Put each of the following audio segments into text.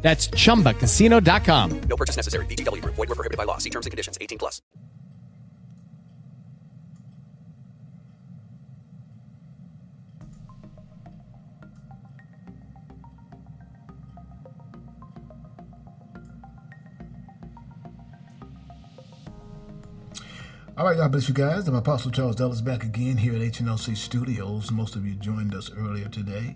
That's chumbacasino.com. No purchase necessary. VGW Group. Void were prohibited by law. See terms and conditions. 18 plus. All right, God bless you guys. I'm Apostle Charles Dulles back again here at HNLC Studios. Most of you joined us earlier today.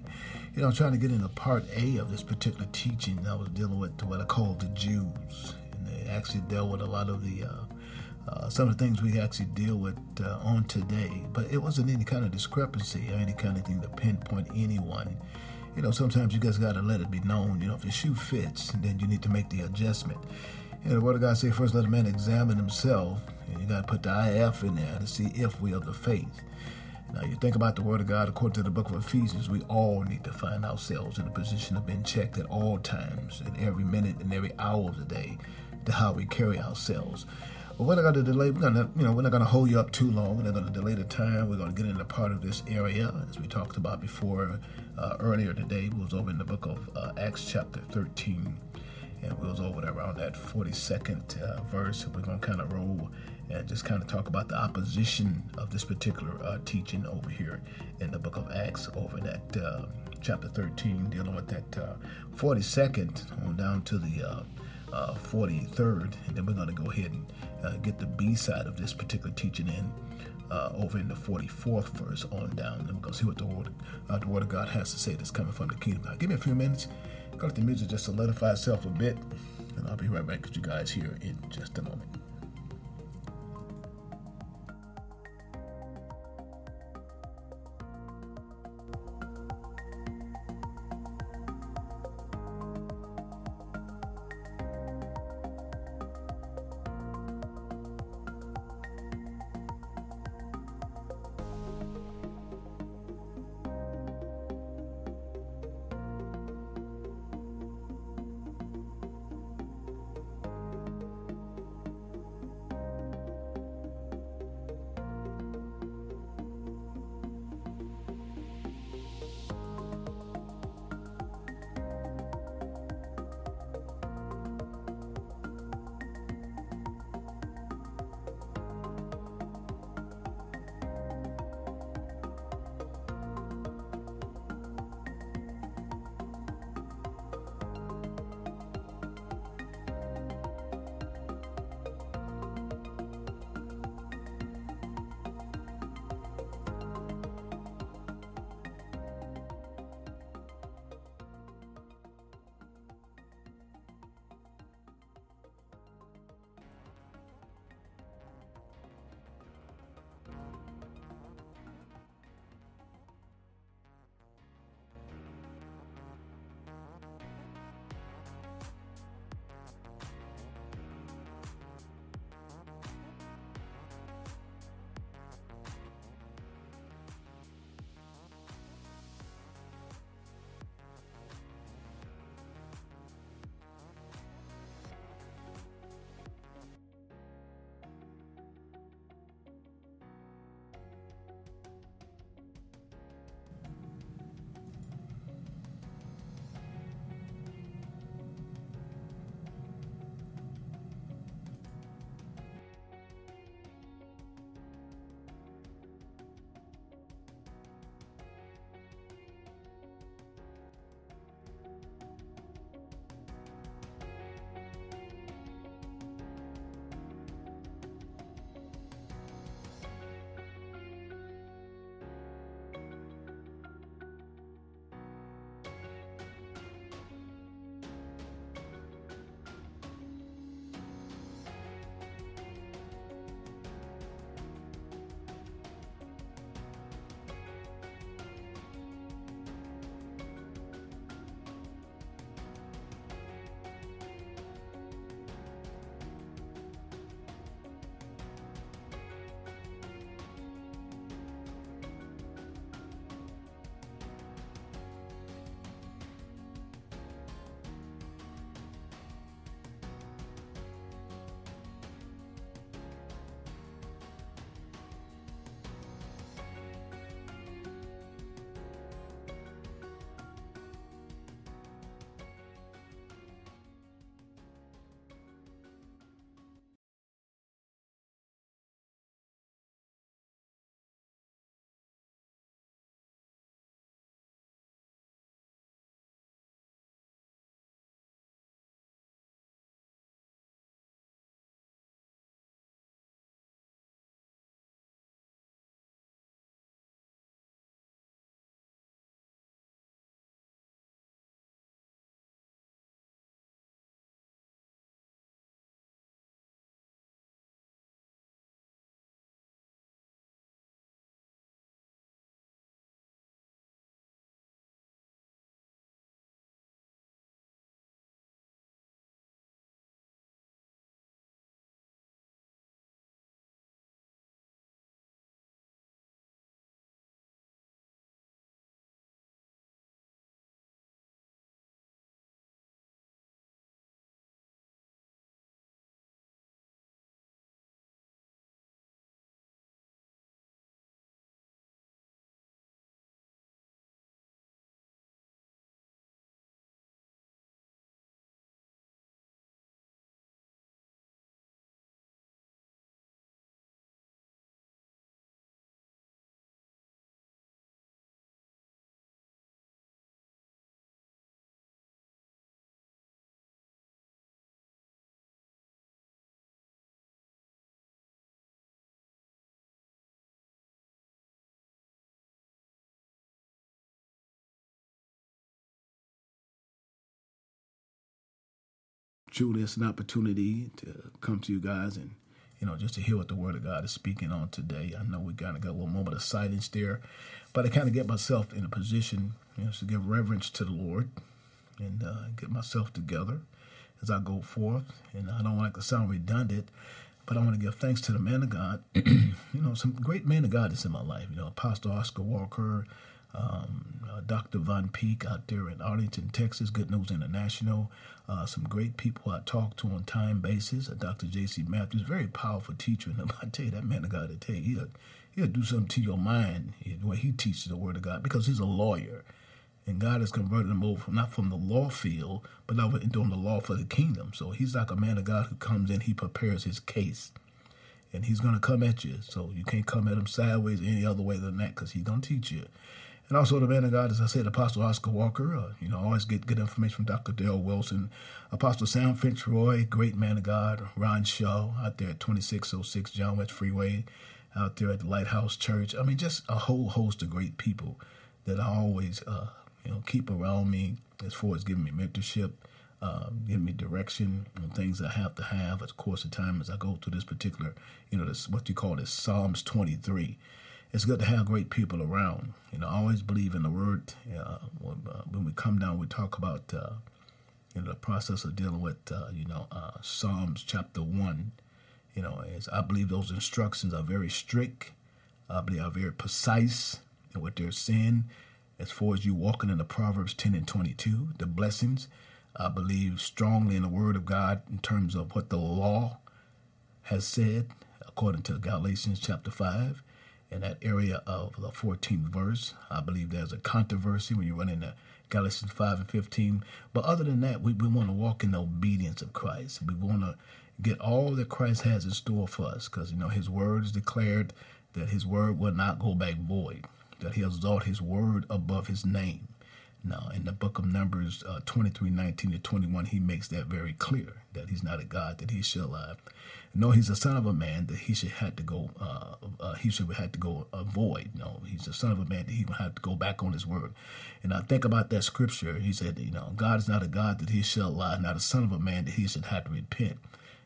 You know, I'm trying to get into part A of this particular teaching. I was dealing with what I call the Jews, and they actually dealt with a lot of the uh, uh, some of the things we actually deal with uh, on today. But it wasn't any kind of discrepancy or any kind of thing to pinpoint anyone. You know, sometimes you guys got to let it be known. You know, if the shoe fits, then you need to make the adjustment. And Word of God say, first let a man examine himself, and you got to put the IF in there to see if we of the faith. Now, you think about the Word of God according to the book of Ephesians, we all need to find ourselves in a position of being checked at all times, in every minute and every hour of the day, to how we carry ourselves. But we're not going to delay. We're to, you know, we're not going to hold you up too long. We're not going to delay the time. We're going to get into part of this area, as we talked about before uh, earlier today. We was over in the book of uh, Acts chapter 13 and we was over around that 42nd uh, verse. We're going to kind of roll and just kind of talk about the opposition of this particular uh, teaching over here in the book of Acts, over in that uh, chapter 13, dealing with that 42nd uh, on down to the 43rd. Uh, and then we're going to go ahead and uh, get the B side of this particular teaching in. over in the 44th verse on down, and we're going to see what the word, the word of God has to say that's coming from the kingdom. Now, give me a few minutes. Let the music just solidify itself a bit, and I'll be right back with you guys here in just a moment. Truly it's an opportunity to come to you guys and you know just to hear what the Word of God is speaking on today. I know we kind of got a little moment of silence there, but I kind of get myself in a position you know, to give reverence to the Lord and uh, get myself together as I go forth. And I don't want to sound redundant, but I want to give thanks to the man of God. you know, some great men of God is in my life. You know, Apostle Oscar Walker, um, uh, Dr. Von Peak out there in Arlington, Texas, Good News International. Uh, some great people I talk to on time basis. Uh, Dr. J.C. Matthews, very powerful teacher. And I tell you, that man of God, I tell you, he'll, he'll do something to your mind way he teaches the Word of God because he's a lawyer. And God has converted him over, not from the law field, but over doing the law for the kingdom. So he's like a man of God who comes in, he prepares his case. And he's going to come at you. So you can't come at him sideways any other way than that because he's going to teach you. And also the man of God, as I said, Apostle Oscar Walker. Uh, you know, always get good information from Dr. Dale Wilson. Apostle Sam Fitzroy, great man of God. Ron Shaw out there at 2606 John West Freeway, out there at the Lighthouse Church. I mean, just a whole host of great people that I always, uh, you know, keep around me as far as giving me mentorship, um, giving me direction on things I have to have as course of time as I go through this particular, you know, this what you call this Psalms 23 it's good to have great people around. You know, I always believe in the word. Uh, when, uh, when, we come down, we talk about uh, you know the process of dealing with uh, you know uh, Psalms chapter one. You know, as I believe those instructions are very strict. I believe are very precise in what they're saying. As far as you walking in the Proverbs ten and twenty two, the blessings. I believe strongly in the Word of God in terms of what the law has said, according to Galatians chapter five in that area of the 14th verse. I believe there's a controversy when you run into Galatians 5 and 15. But other than that, we, we want to walk in the obedience of Christ. We want to get all that Christ has in store for us because, you know, his word is declared that his word will not go back void, that he exalt his word above his name. Now, in the book of Numbers uh, 23, 19 to 21, he makes that very clear that he's not a God, that he shall lie. No, he's a son of a man that he should have to go. Uh, uh, he should have to go avoid. No, he's a son of a man that he would have to go back on his word. And I think about that scripture. He said, you know, God is not a God that he shall lie, not a son of a man that he should have to repent.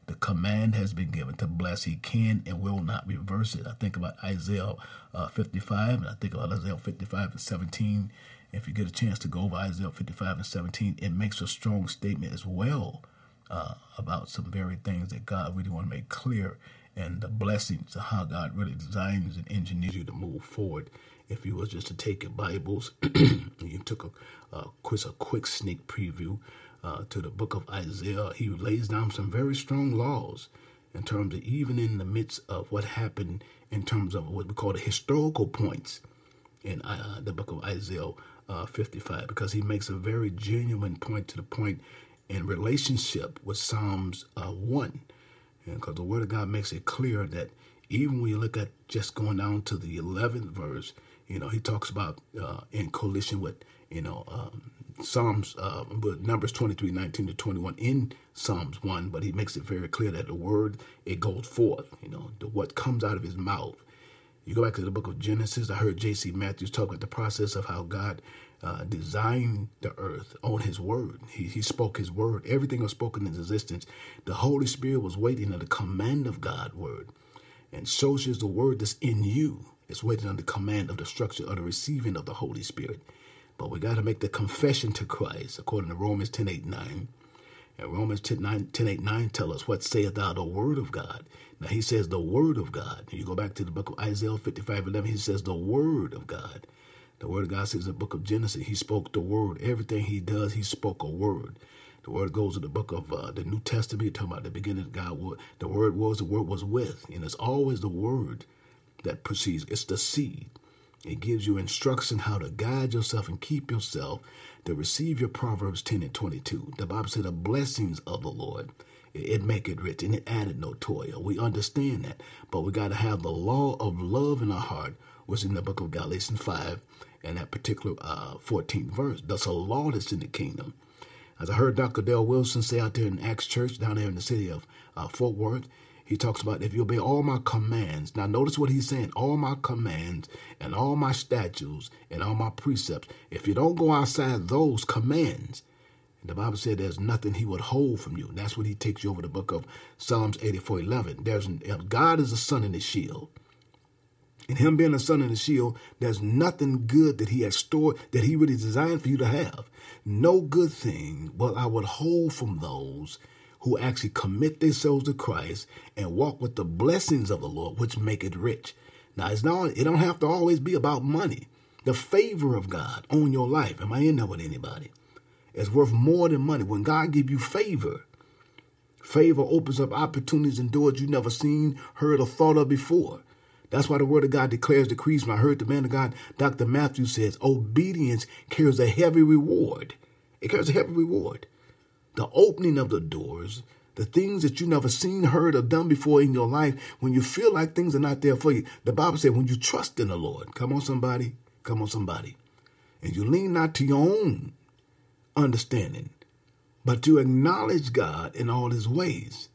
The command has been given to bless. He can and will not reverse it. I think about Isaiah uh, 55, and I think about Isaiah 55 and 17. If you get a chance to go over Isaiah 55 and 17, it makes a strong statement as well uh, about some very things that God really want to make clear and the blessings of how God really designs and engineers you to move forward. If you was just to take your Bibles, you took a, a, quick, a quick sneak preview uh, to the book of Isaiah, he lays down some very strong laws in terms of even in the midst of what happened in terms of what we call the historical points in uh, the book of Isaiah uh, 55, because he makes a very genuine point to the point in relationship with Psalms uh, 1. Because the Word of God makes it clear that even when you look at just going down to the 11th verse, you know, he talks about uh, in collision with, you know, um, Psalms, uh, Numbers 23, 19 to 21 in Psalms 1, but he makes it very clear that the word, it goes forth, you know, the, what comes out of his mouth. You go back to the book of Genesis, I heard J.C. Matthews talk about the process of how God uh, designed the earth on his word. He, he spoke his word. Everything was spoken into existence. The Holy Spirit was waiting on the command of God's word. And so is the word that's in you. It's waiting on the command of the structure of the receiving of the Holy Spirit. But we got to make the confession to Christ, according to Romans 10 8 9. And Romans 10, 9, 10 8 9 tell us, What saith thou the word of God? Now he says the word of God. And you go back to the book of Isaiah 55 11, he says the word of God. The word of God says in the book of Genesis, he spoke the word. Everything he does, he spoke a word. The word goes in the book of uh, the New Testament, talking about the beginning God. The word was, the word was with. And it's always the word that proceeds. It's the seed. It gives you instruction how to guide yourself and keep yourself to receive your Proverbs 10 and 22. The Bible said the blessings of the Lord, it make it rich and it added no toil. We understand that. But we got to have the law of love in our heart, which in the book of Galatians 5 and that particular uh, 14th verse. That's a law that's in the kingdom. As I heard Dr. Dale Wilson say out there in Acts Church down there in the city of uh, Fort Worth, he talks about if you obey all my commands. Now, notice what he's saying all my commands and all my statutes and all my precepts. If you don't go outside those commands, The Bible said there's nothing he would hold from you. That's what he takes you over the book of Psalms 84 11. There's, God is a sun and a shield. And him being a sun and a shield, there's nothing good that he has stored that he really designed for you to have. No good thing will I would hold from those who actually commit themselves to Christ and walk with the blessings of the Lord, which make it rich. Now, it's not, it don't have to always be about money. The favor of God on your life, am I in there with anybody? It's worth more than money. When God give you favor, favor opens up opportunities and doors you've never seen, heard, or thought of before. That's why the word of God declares, decrees. When I heard the man of God, Dr. Matthew says, obedience carries a heavy reward. It carries a heavy reward. The opening of the doors, the things that you never seen, heard, or done before in your life, when you feel like things are not there for you. The Bible said, when you trust in the Lord, come on, somebody, come on, somebody, and you lean not to your own understanding, but to acknowledge God in all his ways.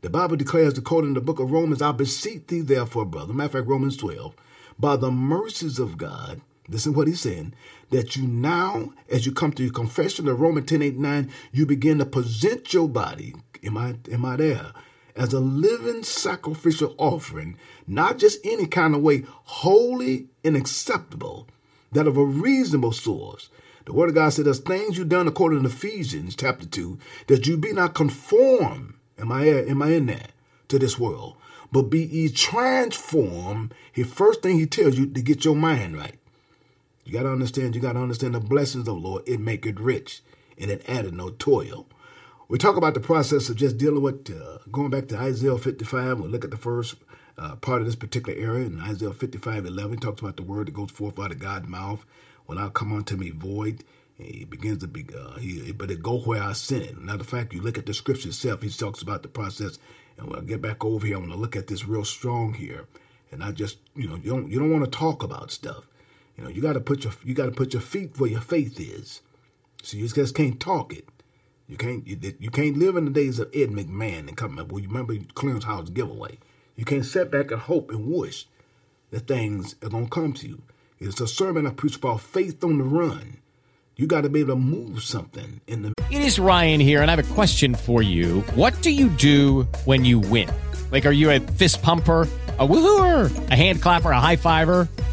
The Bible declares, according to the book of Romans, I beseech thee, therefore, brother, matter of fact, Romans 12, by the mercies of God, this is what he's saying, that you now, as you come to your confession of Romans 10, 8, 9, you begin to present your body, am I, am I there, as a living sacrificial offering, not just any kind of way, holy and acceptable, that of a reasonable source. The word of God said, there's things you've done according to Ephesians chapter 2, that you be not conformed. Am I, am I in there? To this world. But be ye transformed. His first thing he tells you to get your mind right. You got to understand, you got to understand the blessings of the Lord. It make it rich and it added no toil. We talk about the process of just dealing with, uh, going back to Isaiah 55. We'll look at the first uh, part of this particular area in Isaiah 55 11. talks about the word that goes forth out of God's mouth will not come unto me void. He begins to be, uh, he, but it go where I sent it. Now, the fact you look at the scripture itself, he talks about the process. And when I get back over here, I'm to look at this real strong here. And I just, you know, you don't, you don't want to talk about stuff. You know, you got to put your, you got to put your feet where your faith is. So you just can't talk it. You can't, you, you can't live in the days of Ed McMahon and come. Up. Well, you remember Clearing House giveaway. You can't sit back and hope and wish that things are gonna come to you. It's a sermon I preach about faith on the run. You got to be able to move something in the. It is Ryan here, and I have a question for you. What do you do when you win? Like, are you a fist pumper? A woohooer, a hand clapper, a high fiver.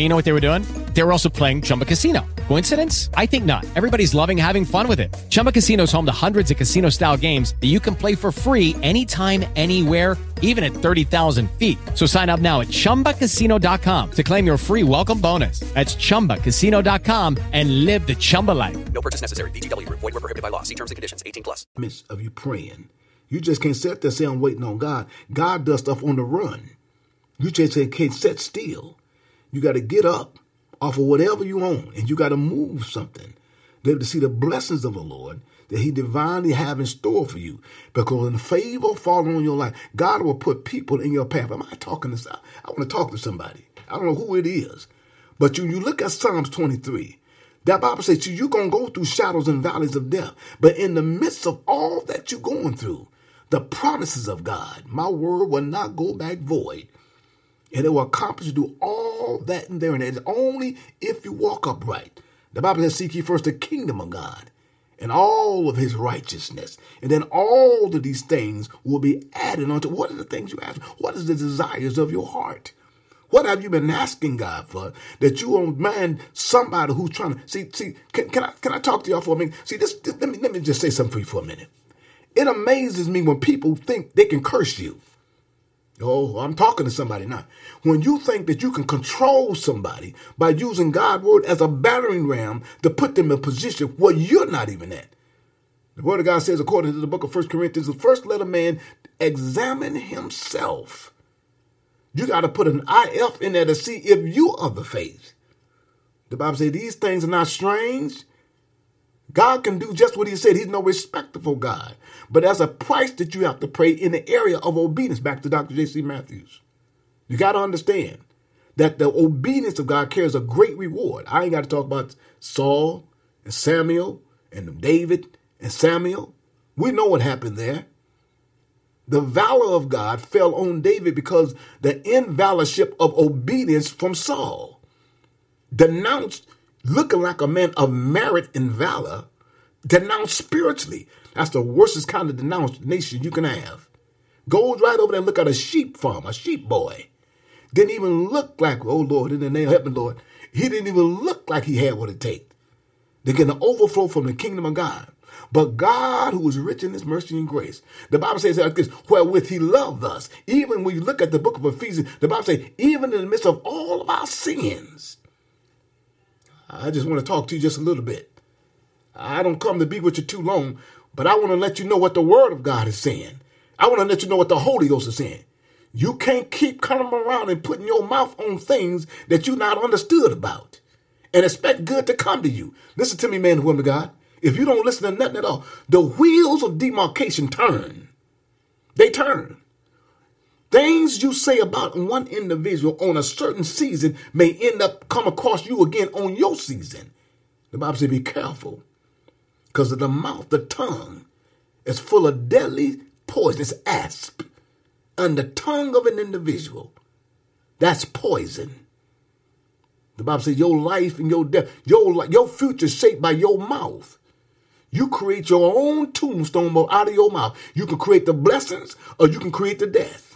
and you know what they were doing? They were also playing Chumba Casino. Coincidence? I think not. Everybody's loving having fun with it. Chumba Casino is home to hundreds of casino-style games that you can play for free anytime, anywhere, even at 30,000 feet. So sign up now at ChumbaCasino.com to claim your free welcome bonus. That's ChumbaCasino.com and live the Chumba life. No purchase necessary. VGW Group. Void were prohibited by law. See terms and conditions. 18 plus. midst of you praying. You just can't sit there saying I'm waiting on God. God does stuff on the run. You just can't sit still. You got to get up off of whatever you own and you got to move something. Be able to see the blessings of the Lord that He divinely have in store for you. Because when favor fall on your life, God will put people in your path. Am I talking to? I want to talk to somebody. I don't know who it is, but you you look at Psalms 23. That Bible says you're going to go through shadows and valleys of death. But in the midst of all that you're going through, the promises of God, my word will not go back void. And it will accomplish to do all that in there. And it's only if you walk upright. The Bible says, seek ye first the kingdom of God and all of his righteousness. And then all of these things will be added onto what are the things you ask? What is the desires of your heart? What have you been asking God for that you won't mind somebody who's trying to see? See, can, can I can I talk to y'all for a minute? See, this, this let me let me just say something for you for a minute. It amazes me when people think they can curse you. Oh, I'm talking to somebody now. When you think that you can control somebody by using God's word as a battering ram to put them in position where you're not even at. The word of God says, according to the book of First Corinthians, the first let a man examine himself. You got to put an IF in there to see if you are the faith. The Bible says these things are not strange. God can do just what he said. He's no respectable God. But there's a price that you have to pay in the area of obedience. Back to Dr. J.C. Matthews. You got to understand that the obedience of God carries a great reward. I ain't got to talk about Saul and Samuel and David and Samuel. We know what happened there. The valor of God fell on David because the invalorship of obedience from Saul. Denounced, looking like a man of merit and valor, denounced spiritually. That's the worstest kind of denounced nation you can have. Goes right over there and look at a sheep farm, a sheep boy. Didn't even look like, oh Lord, in the name of heaven, Lord. He didn't even look like he had what it takes They're get an overflow from the kingdom of God. But God, who is rich in his mercy and grace, the Bible says like this, wherewith he loved us. Even when you look at the book of Ephesians, the Bible says, even in the midst of all of our sins. I just want to talk to you just a little bit. I don't come to be with you too long, but I want to let you know what the word of God is saying. I want to let you know what the Holy Ghost is saying. You can't keep coming around and putting your mouth on things that you're not understood about and expect good to come to you. Listen to me, man and woman of God. If you don't listen to nothing at all, the wheels of demarcation turn. They turn. Things you say about one individual on a certain season may end up come across you again on your season. The Bible says be careful because of the mouth, the tongue is full of deadly poisonous asp. And the tongue of an individual, that's poison. The Bible says your life and your death, your, your future shaped by your mouth. You create your own tombstone out of your mouth. You can create the blessings or you can create the death.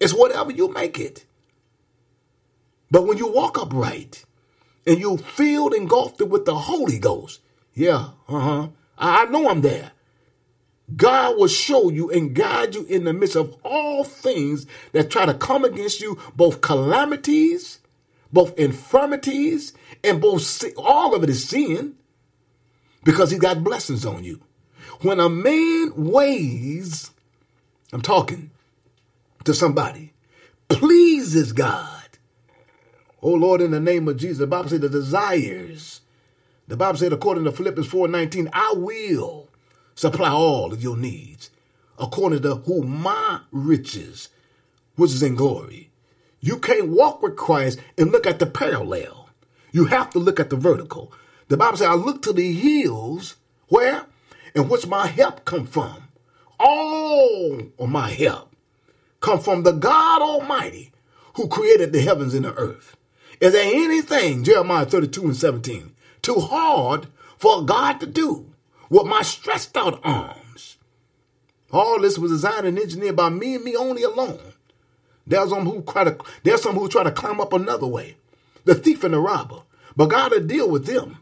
It's whatever you make it. But when you walk upright and you filled engulfed with the Holy Ghost, yeah, uh-huh. I know I'm there. God will show you and guide you in the midst of all things that try to come against you, both calamities both infirmities and both all of it is sin because he got blessings on you. When a man weighs, I'm talking to somebody, pleases God. Oh Lord, in the name of Jesus, the Bible said the desires. The Bible said, according to Philippians 4:19, I will supply all of your needs according to who my riches, which is in glory, you can't walk with Christ and look at the parallel. You have to look at the vertical. The Bible says, I look to the hills, where? And which my help come from. All of my help come from the God Almighty who created the heavens and the earth. Is there anything, Jeremiah 32 and 17, too hard for God to do with my stretched out arms? All this was designed and engineered by me and me only alone. There's some who try to there's some who try to climb up another way. The thief and the robber. But God will deal with them.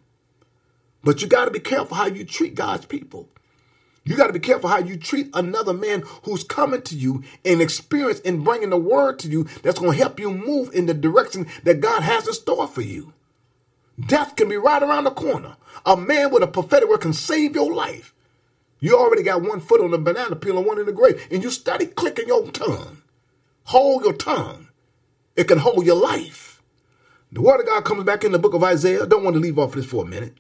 But you got to be careful how you treat God's people. You got to be careful how you treat another man who's coming to you and experience and bringing the word to you that's going to help you move in the direction that God has in store for you. Death can be right around the corner. A man with a prophetic word can save your life. You already got one foot on the banana peel and one in the grave, and you study clicking your tongue. Hold your tongue. It can hold your life. The word of God comes back in the book of Isaiah. Don't want to leave off this for a minute.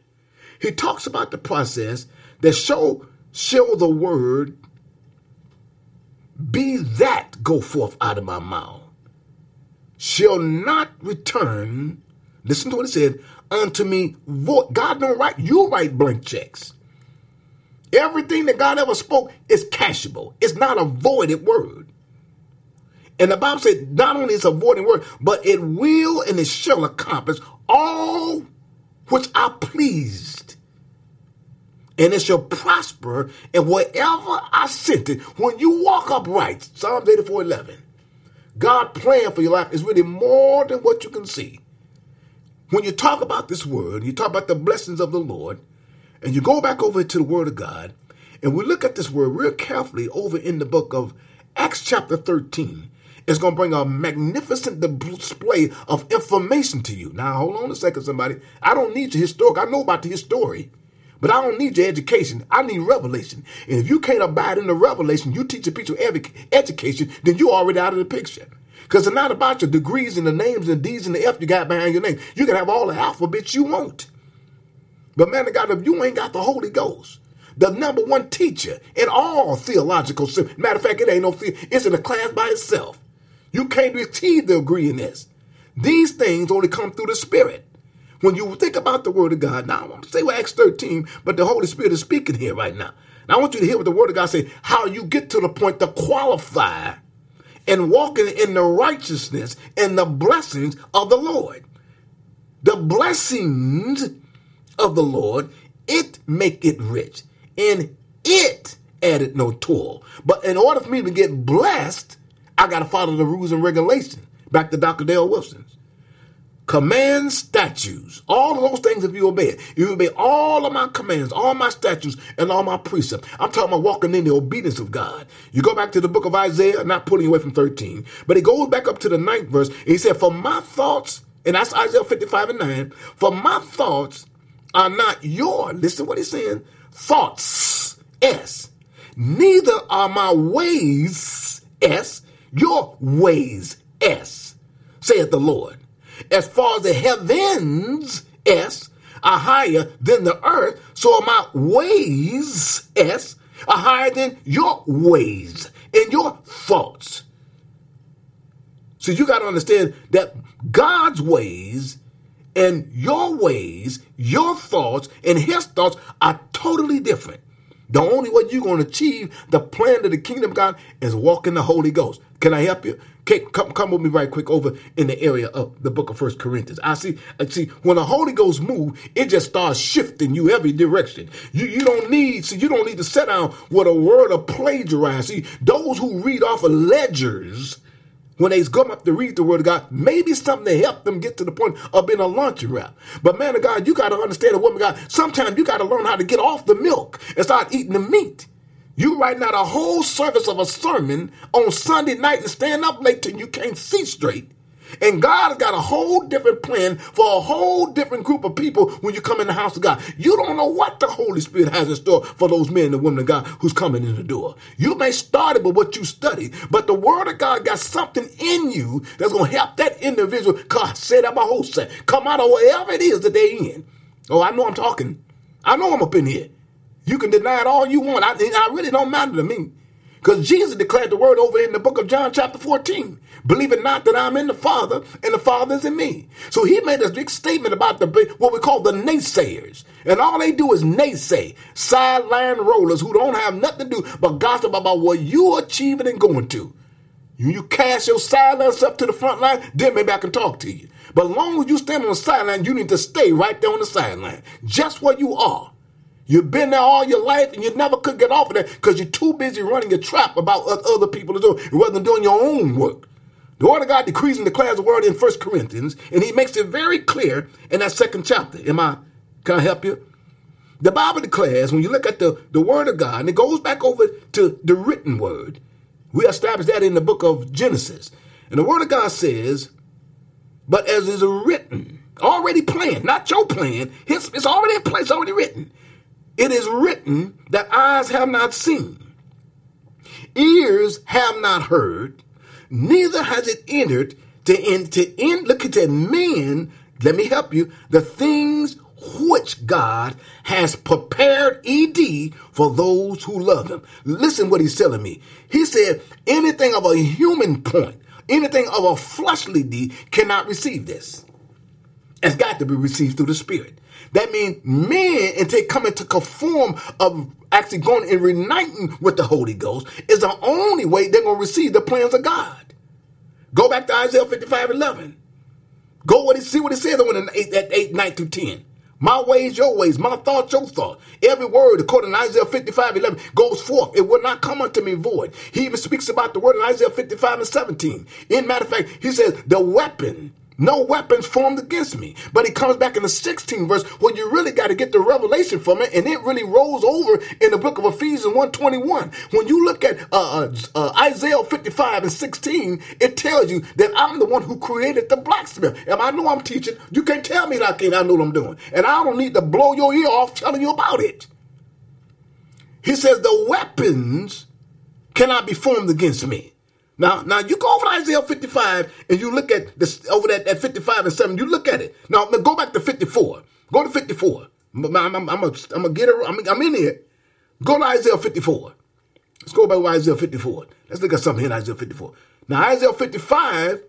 He talks about the process that show show the word be that go forth out of my mouth shall not return listen to what it said unto me god don't write you write blank checks. Everything that god ever spoke is cashable. It's not a voided word. And the Bible said not only is a voiding word, but it will and it shall accomplish all which I pleased. And it shall prosper and whatever I sent it. When you walk upright, Psalms 84 11, God plan for your life is really more than what you can see. When you talk about this word, you talk about the blessings of the Lord, and you go back over to the word of God, and we look at this word real carefully over in the book of Acts chapter 13, It's going to bring a magnificent display of information to you. Now, hold on a second, somebody. I don't need your historic. I know about the history, but I don't need your education. I need revelation. And if you can't abide in the revelation, you teach a people every education, then you're already out of the picture. Because it's not about your degrees and the names and the D's and the F you got behind your name. You can have all the alphabets you want. But man of God, if you ain't got the Holy Ghost, the number one teacher in all theological, matter of fact, it ain't no, it's in a class by itself. You can't receive the degree in this. These things only come through the Spirit. When you think about the Word of God, now I'm going to say well, Acts 13, but the Holy Spirit is speaking here right now. I want you to hear what the Word of God say, how you get to the point to qualify and walking in the righteousness and the blessings of the Lord. The blessings of the Lord, it make it rich, and it added no toil. But in order for me to get blessed, I got to follow the rules and regulations. Back to Dr. Dale Wilson's. Commands, statutes, all of those things if you obey it. You obey all of my commands, all my statutes, and all my precepts. I'm talking about walking in the obedience of God. You go back to the book of Isaiah, not pulling away from 13, but it goes back up to the ninth verse, he said, For my thoughts, and that's Isaiah 55 and 9, for my thoughts are not your, listen what he's saying, thoughts, S. Neither are my ways, S, your ways, S, saith the Lord. As far as the heavens, S, are higher than the earth, so are my ways, S, are higher than your ways and your thoughts. So you got to understand that God's ways and your ways, your thoughts, and his thoughts are totally different. The only way you're going to achieve the plan of the kingdom of God is walking the Holy Ghost. Can I help you? Okay, come, come with me right quick over in the area of the book of First Corinthians. I see, I see, when the Holy Ghost move, it just starts shifting you every direction. You you don't need, see, you don't need to sit down with a word of plagiarize. See, those who read off of ledgers when they come up to read the word of God, maybe something to help them get to the point of being a lunch wrap. But man of God, you got to understand a woman of God. Sometimes you got to learn how to get off the milk and start eating the meat. You writing out a whole service of a sermon on Sunday night and stand up late till you can't see straight. And God has got a whole different plan for a whole different group of people when you come in the house of God. You don't know what the Holy Spirit has in store for those men and women of God who's coming in the door. You may start it with what you study, but the Word of God got something in you that's going to help that individual. God said that my whole set. Come out of wherever it is that they're in. Oh, I know I'm talking. I know I'm up in here. You can deny it all you want. I, I really don't matter to me. Because Jesus declared the word over in the book of John, chapter 14. Believe it not that I'm in the Father and the Father is in me. So he made a big statement about the what we call the naysayers. And all they do is naysay, sideline rollers who don't have nothing to do but gossip about what you're achieving and going to. You, cast your sideline up to the front line, then maybe I can talk to you. But as long as you stand on the sideline, you need to stay right there on the sideline, just where you are. You've been there all your life and you never could get off of that because you're too busy running your trap about what other people are doing rather than doing your own work. The Word of God decrees and declares the word in First Corinthians, and he makes it very clear in that second chapter. Am I, can I help you? The Bible declares, when you look at the, the Word of God, and it goes back over to the written Word, we established that in the book of Genesis. And the Word of God says, but as is written, already planned, not your plan, it's, it's already in place, already written. It is written that eyes have not seen, ears have not heard, neither has it entered to end to end. Look at that man. Let me help you. The things which God has prepared ed for those who love him. Listen what he's telling me. He said anything of a human point, anything of a fleshly deed cannot receive this. It's got to be received through the spirit. That means men, and they come into conform of actually going and reuniting with the Holy Ghost, is the only way they're going to receive the plans of God. Go back to Isaiah 55 11. Go what he see what it says on 8, at 8, 9 through 10. My ways, your ways, my thoughts, your thoughts. Every word, according to Isaiah 55, 11, goes forth. It will not come unto me void. He even speaks about the word in Isaiah 55 and 17. In matter of fact, he says, the weapon no weapons formed against me. But he comes back in the 16th verse where you really got to get the revelation from it. And it really rolls over in the book of Ephesians 121. When you look at uh, uh, uh, Isaiah 55 and 16, it tells you that I'm the one who created the blacksmith. And I know I'm teaching. You can't tell me that I can't. I know what I'm doing. And I don't need to blow your ear off telling you about it. He says the weapons cannot be formed against me. Now, now you go over to Isaiah 55 and you look at this over that at 55 and 7, you look at it. Now, go back to 54. Go to 54. I'm, I'm, I'm, I'm gonna get it. I'm, I'm in here. Go to Isaiah 54. Let's go back to Isaiah 54. Let's look at something in Isaiah 54. Now, Isaiah 55,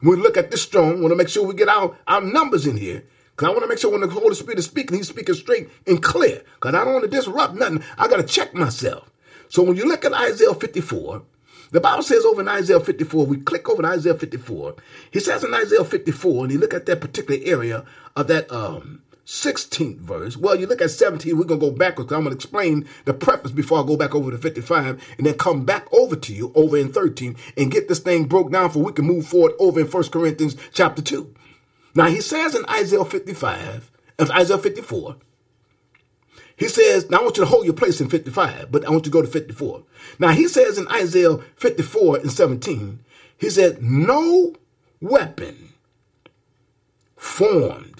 when we look at this strong, want to make sure we get our, our numbers in here. Because I want to make sure when the Holy Spirit is speaking, he's speaking straight and clear. Because I don't want to disrupt nothing. I got to check myself. So when you look at Isaiah 54, the Bible says over in Isaiah 54, we click over in Isaiah 54, he says in Isaiah 54, and you look at that particular area of that um, 16th verse. Well, you look at 17, we're going to go backwards. I'm going to explain the preface before I go back over to 55 and then come back over to you over in 13 and get this thing broke down for we can move forward over in 1 Corinthians chapter 2. Now, he says in Isaiah 55, of Isaiah 54, he says, now I want you to hold your place in 55, but I want you to go to 54. Now, he says in Isaiah 54 and 17, he said, no weapon formed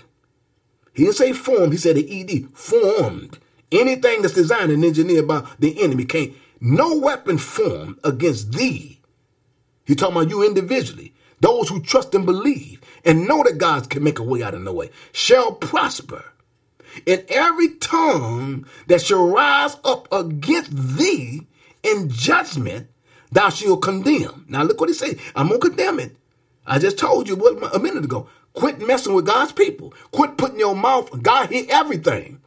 he didn't say formed, he said the ED, formed. Anything that's designed and engineered by the enemy can't, no weapon formed against thee. He's talking about you individually. Those who trust and believe and know that God can make a way out of no way shall prosper. And every tongue that shall rise up against thee in judgment, thou shalt condemn. Now look what he said. I'm to condemn it. I just told you what a minute ago. Quit messing with God's people. Quit putting your mouth. God hear everything.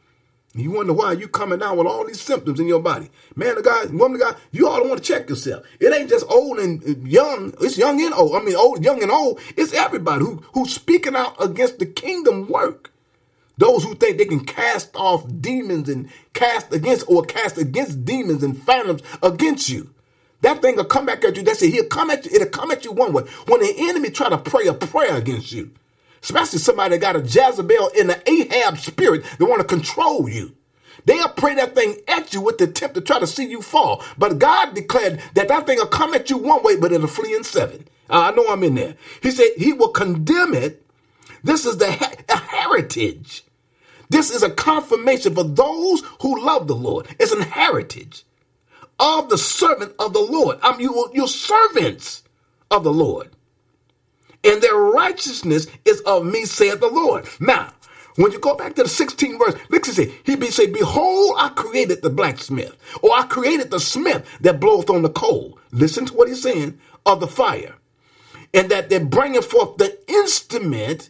You wonder why you coming down with all these symptoms in your body. Man of God, woman of God, you all want to check yourself. It ain't just old and uh, young. It's young and old. I mean, old, young and old. It's everybody who who's speaking out against the kingdom work. Those who think they can cast off demons and cast against or cast against demons and phantoms against you. That thing will come back at you. That's it. He'll come at you. It'll come at you one way. When the enemy try to pray a prayer against you, especially somebody that got a Jezebel in the Ahab spirit that want to control you. They'll pray that thing at you with the attempt to try to see you fall. But God declared that that thing will come at you one way, but it'll flee in seven. I know I'm in there. He said he will condemn it. This is the heritage. This is a confirmation for those who love the Lord. It's an heritage of the servant of the Lord. I'm you, you're servants of the Lord and their righteousness is of me, saith the Lord. Now, when you go back to the 16th verse, look at say, he be say, Behold, I created the blacksmith, or I created the smith that bloweth on the coal. Listen to what he's saying of the fire. And that they're bringing forth the instrument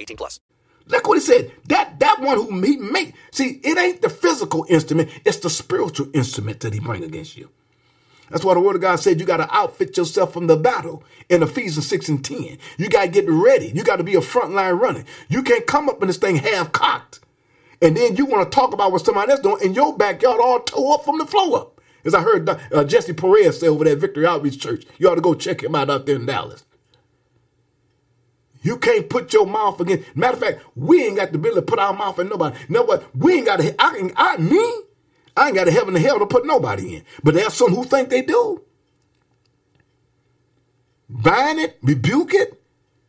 18 plus. Look what he said. That that one who he made. See, it ain't the physical instrument. It's the spiritual instrument that he bring against you. That's why the word of God said you got to outfit yourself from the battle in Ephesians 6 and 10. You got to get ready. You got to be a frontline runner. You can't come up in this thing half cocked. And then you want to talk about what somebody else doing in your backyard all tore up from the floor up. As I heard uh, Jesse Perez say over at Victory Outreach Church. You ought to go check him out out there in Dallas. You can't put your mouth against. Matter of fact, we ain't got the ability to put our mouth in nobody. You know what? We ain't got to. I, I, me, I ain't got a heaven and hell to put nobody in. But there's some who think they do. Bind it, rebuke it,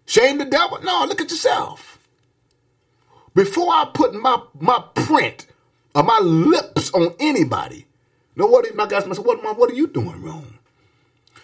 shame the devil. No, look at yourself. Before I put my, my print or my lips on anybody, you know what? My guys what, what are you doing wrong?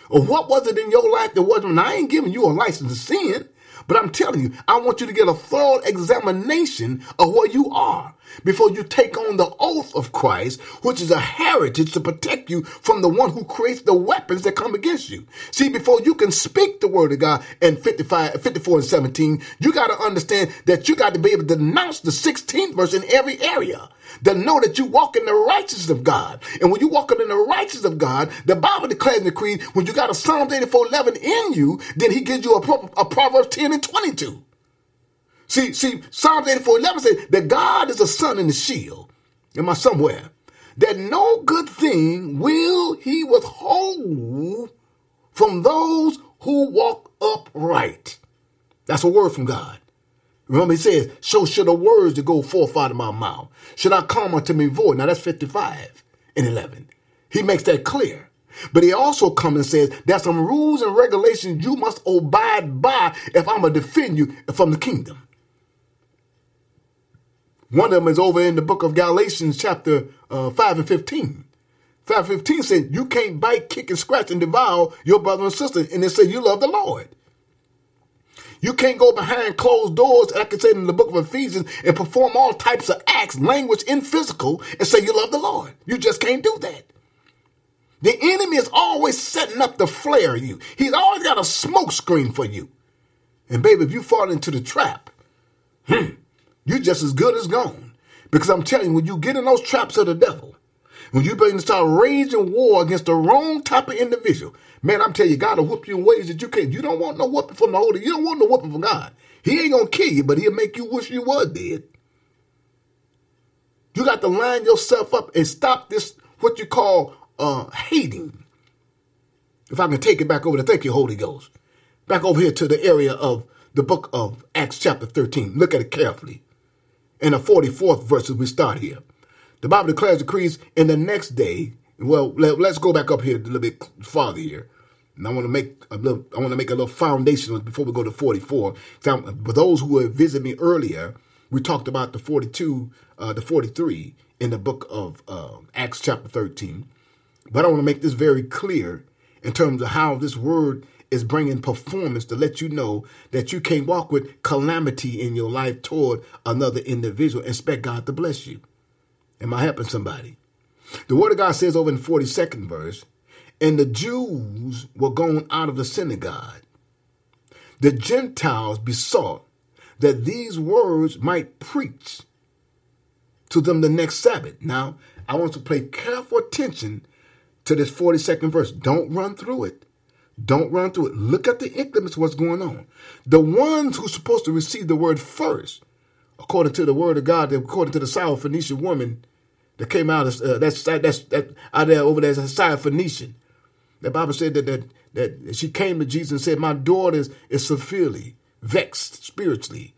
Or what was it in your life that wasn't? I ain't giving you a license to sin, but I'm telling you, I want you to get a thorough examination of what you are. Before you take on the oath of Christ, which is a heritage to protect you from the one who creates the weapons that come against you. See, before you can speak the word of God in 55, 54 and 17, you got to understand that you got to be able to denounce the 16th verse in every area. To know that you walk in the righteousness of God. And when you walk in the righteousness of God, the Bible declares in the creed, when you got a Psalms 84 11 in you, then he gives you a, a Proverbs 10 and 22. See, see, Psalms 84 11 says that God is a sun and a shield. Am I somewhere? That no good thing will he withhold from those who walk upright. That's a word from God. Remember, he says, So should the words that go forth out of my mouth. Should I come unto me void? Now that's 55 and 11. He makes that clear. But he also comes and says, There's some rules and regulations you must abide by if I'm going to defend you from the kingdom. One of them is over in the book of Galatians, chapter uh, 5 and 15. 5 and 15 says, You can't bite, kick, and scratch and devour your brother and sister. And it says, You love the Lord. You can't go behind closed doors, like I said in the book of Ephesians, and perform all types of acts, language, and physical, and say you love the Lord. You just can't do that. The enemy is always setting up to flare you. He's always got a smoke screen for you. And baby, if you fall into the trap, hmm, you're just as good as gone. Because I'm telling you, when you get in those traps of the devil, when you begin to start raging war against the wrong type of individual, man, I'm telling you, God will whoop you in ways that you can't. You don't want no whooping from the Holy. You don't want no whooping from God. He ain't gonna kill you, but he'll make you wish you was dead. You got to line yourself up and stop this what you call uh, hating. If I can take it back over to thank you, Holy Ghost. Back over here to the area of the book of Acts chapter 13. Look at it carefully in the 44th verse as we start here. The Bible declares decrees in the next day. Well, let, us go back up here a little bit farther here. And I want to make a little, I want to make a little foundation before we go to 44. For those who have visited me earlier, we talked about the 42, uh, the 43 in the book of uh, Acts chapter 13. But I want to make this very clear in terms of how this word is bringing performance to let you know that you can't walk with calamity in your life toward another individual and expect God to bless you. Am I helping somebody? The word of God says over in the 42nd verse, and the Jews were gone out of the synagogue. The Gentiles besought that these words might preach to them the next Sabbath. Now, I want to pay careful attention to this 42nd verse. Don't run through it. Don't run through it. Look at the increments of what's going on. The ones who's supposed to receive the word first, according to the word of God, according to the Syrophoenician woman that came out of uh, that's that's that out there over there as a Syrophoenician. The Bible said that, that that she came to Jesus and said, "My daughter is, is severely vexed spiritually."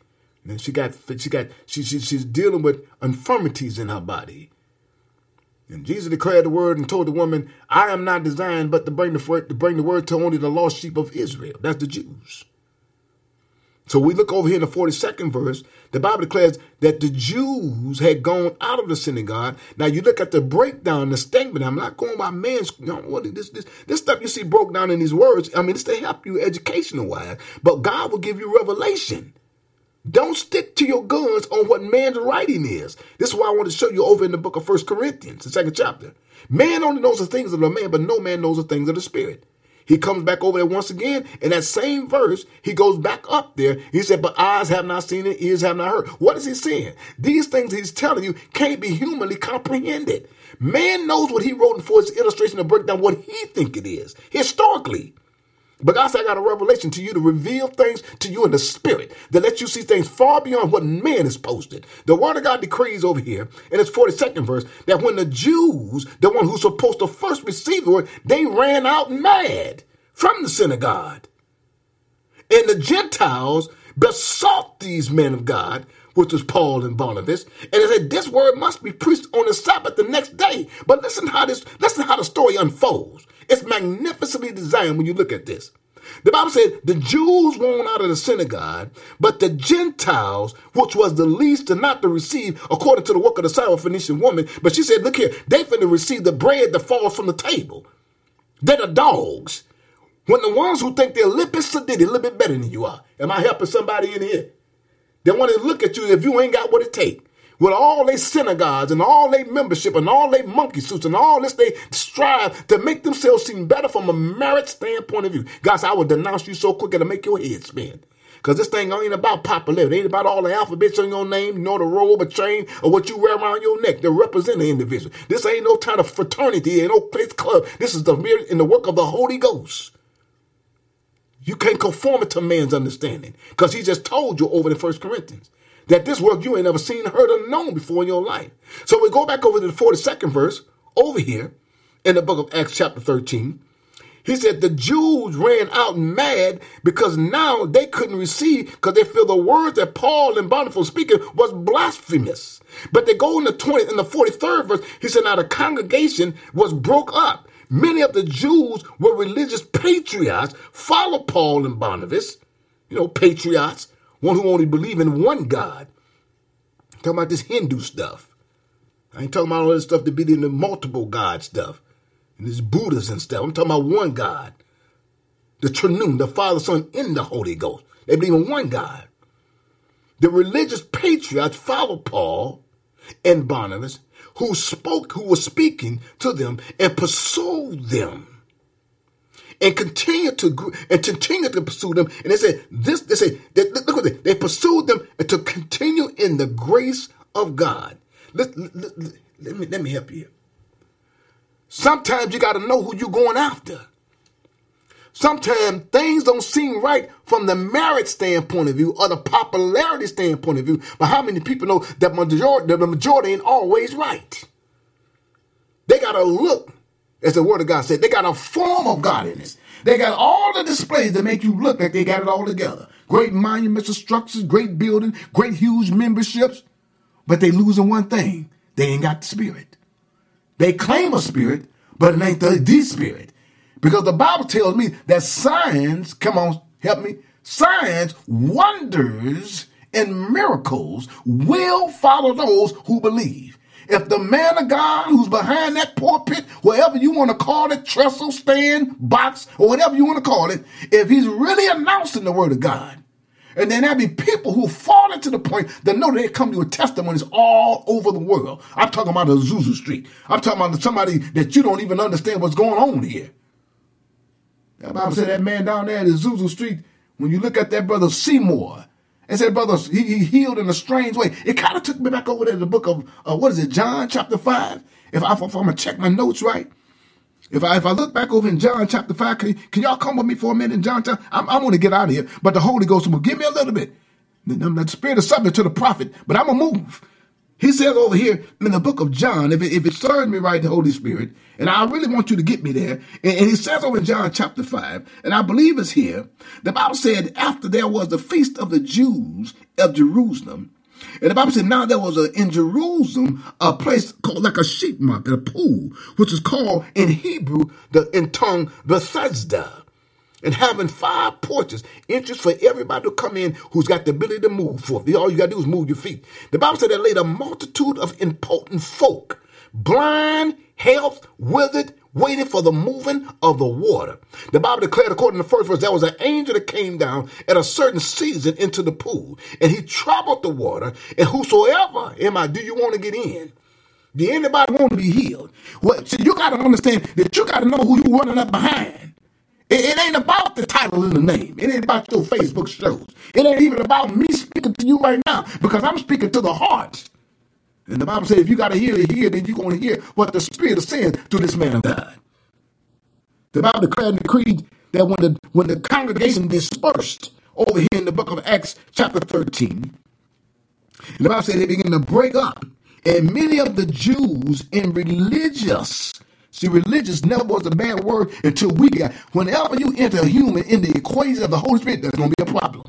And she got she got she, she she's dealing with infirmities in her body. And Jesus declared the word and told the woman, I am not designed but to bring the, to bring the word to only the lost sheep of Israel. That's the Jews. So we look over here in the 42nd verse. The Bible declares that the Jews had gone out of the synagogue. Now you look at the breakdown, the statement. I'm not going by man's. You know, what this this this stuff you see broke down in these words. I mean, it's to help you educational wise, but God will give you revelation. Don't stick to your guns on what man's writing is. This is why I want to show you over in the book of First Corinthians, the second chapter. Man only knows the things of the man, but no man knows the things of the spirit. He comes back over there once again. In that same verse, he goes back up there. He said, But eyes have not seen it, ears have not heard. What is he saying? These things he's telling you can't be humanly comprehended. Man knows what he wrote for his illustration to break down what he think it is, historically. But God said, I got a revelation to you to reveal things to you in the spirit that lets you see things far beyond what man has posted. The word of God decrees over here in its 42nd verse that when the Jews, the one who's supposed to first receive the word, they ran out mad from the synagogue. And the Gentiles besought these men of God, which was Paul and Barnabas, and they said, This word must be preached on the Sabbath the next day. But listen how this, listen how the story unfolds. It's magnificently designed when you look at this. The Bible said the Jews went out of the synagogue, but the Gentiles, which was the least and not to receive, according to the work of the Syrophoenician woman, but she said, look here, they finna receive the bread that falls from the table. They're the dogs. When the ones who think they're a little bit a little bit better than you are. Am I helping somebody in here? They want to look at you if you ain't got what it take. with all their synagogues and all their membership and all their monkey suits and all this, they strive to make themselves seem better from a merit standpoint of view. Guys, I will denounce you so quick it'll make your head spin. Because this thing ain't about popularity. It ain't about all the alphabets on your name, nor the robe or chain or what you wear around your neck to represent the individual. This ain't no kind of fraternity, ain't no place club. This is the mere in the work of the Holy Ghost. You can't conform it to man's understanding. Because he just told you over in First Corinthians that this work you ain't never seen, heard, or known before in your life. So we go back over to the 42nd verse over here in the book of Acts chapter 13. He said the Jews ran out mad because now they couldn't receive because they feel the words that Paul and Barnabas were speaking was blasphemous. But they go in the 20 in the 43rd verse, he said now the congregation was broke up. Many of the Jews were religious patriots, follow Paul and Barnabas, you know, patriots, one who only believe in one God. I'm talking about this Hindu stuff. I ain't talking about all this stuff to be in the multiple God stuff and this Buddhas and stuff. I'm talking about one God. The Triune, the Father, Son, and the Holy Ghost. They believe in one God. The religious patriots follow Paul and Barnabas, who spoke, who was speaking to them and pursued them. And continue to and continue to pursue them. And they said, this, they say, they, look at this. They pursued them and to continue in the grace of God. Let, let, let, let me, let me help you. Sometimes you got to know who you're going after. Sometimes things don't seem right from the merit standpoint of view or the popularity standpoint of view. But how many people know that majority, the majority ain't always right? They got to look, as the word of God said, they got a form of godliness. They got all the displays that make you look like they got it all together. Great monuments, structures, great building, great huge memberships. But they losing one thing. They ain't got the spirit. They claim a spirit, but it ain't the, the spirit. Because the Bible tells me that signs, come on, help me, signs, wonders, and miracles will follow those who believe. If the man of God who's behind that pulpit, whatever you want to call it, trestle, stand, box, or whatever you want to call it, if he's really announcing the word of God, and then there'll be people who fall into the point that know they come to your testimonies all over the world. I'm talking about Azusa Street. I'm talking about somebody that you don't even understand what's going on here. The Bible said that man down there at Azusa Street, when you look at that brother Seymour, and said, brother, he, he, healed in a strange way. It kind of took me back over there to the book of, uh, what is it, John chapter 5? If, I, I'm going to check my notes right. If I if I look back over in John chapter five, can, can y'all come with me for a minute in John chapter? I'm, I'm going to get out of here, but the Holy Ghost will give me a little bit. The Spirit is subject to the prophet, but I'm gonna move. He says over here in the book of John, if it, if it serves me right, the Holy Spirit, and I really want you to get me there. And, and he says over in John chapter 5, and I believe it's here, the Bible said, after there was the feast of the Jews of Jerusalem, and the Bible said now there was a, in Jerusalem a place called like a sheep market, a pool, which is called in Hebrew, the in tongue Bethesda. And having five porches, entrance for everybody to come in who's got the ability to move forth. All you gotta do is move your feet. The Bible said there laid a multitude of impotent folk, blind, health, withered, waiting for the moving of the water. The Bible declared, according to the first verse, there was an angel that came down at a certain season into the pool, and he troubled the water, and whosoever, am I, do you want to get in? Do anybody want to be healed? Well, so you got to understand that you got to know who you running up behind. It, it, ain't about the title and the name. It ain't about your Facebook shows. It ain't even about me speaking to you right now because I'm speaking to the hearts. And the Bible says, if you got to hear it here, then you're going to hear what the Spirit is saying to this man of God. The Bible declared and decreed that when the when the congregation dispersed over here in the book of Acts, chapter 13, the Bible said they began to break up. And many of the Jews in religious, see, religious never was a bad word until we got, whenever you enter a human in the equation of the Holy Spirit, there's going to be a problem.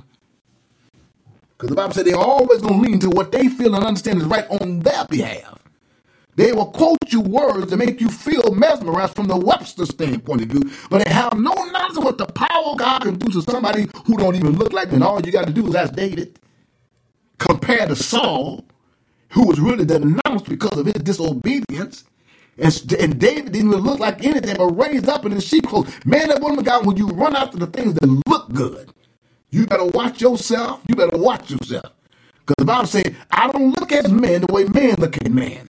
Because the Bible said they're always going to lean to what they feel and understand is right on their behalf. They will quote you words to make you feel mesmerized from the Webster standpoint of view, but they have no knowledge of what the power of God can do to somebody who don't even look like them. All you got to do is ask David. Compared to Saul, who was really denounced because of his disobedience. And, and David didn't even look like anything but raised up in his sheep clothes. Man, that woman God, when you run after the things that look good, you better watch yourself. You better watch yourself. Because the Bible says, I don't look at men the way men look at man.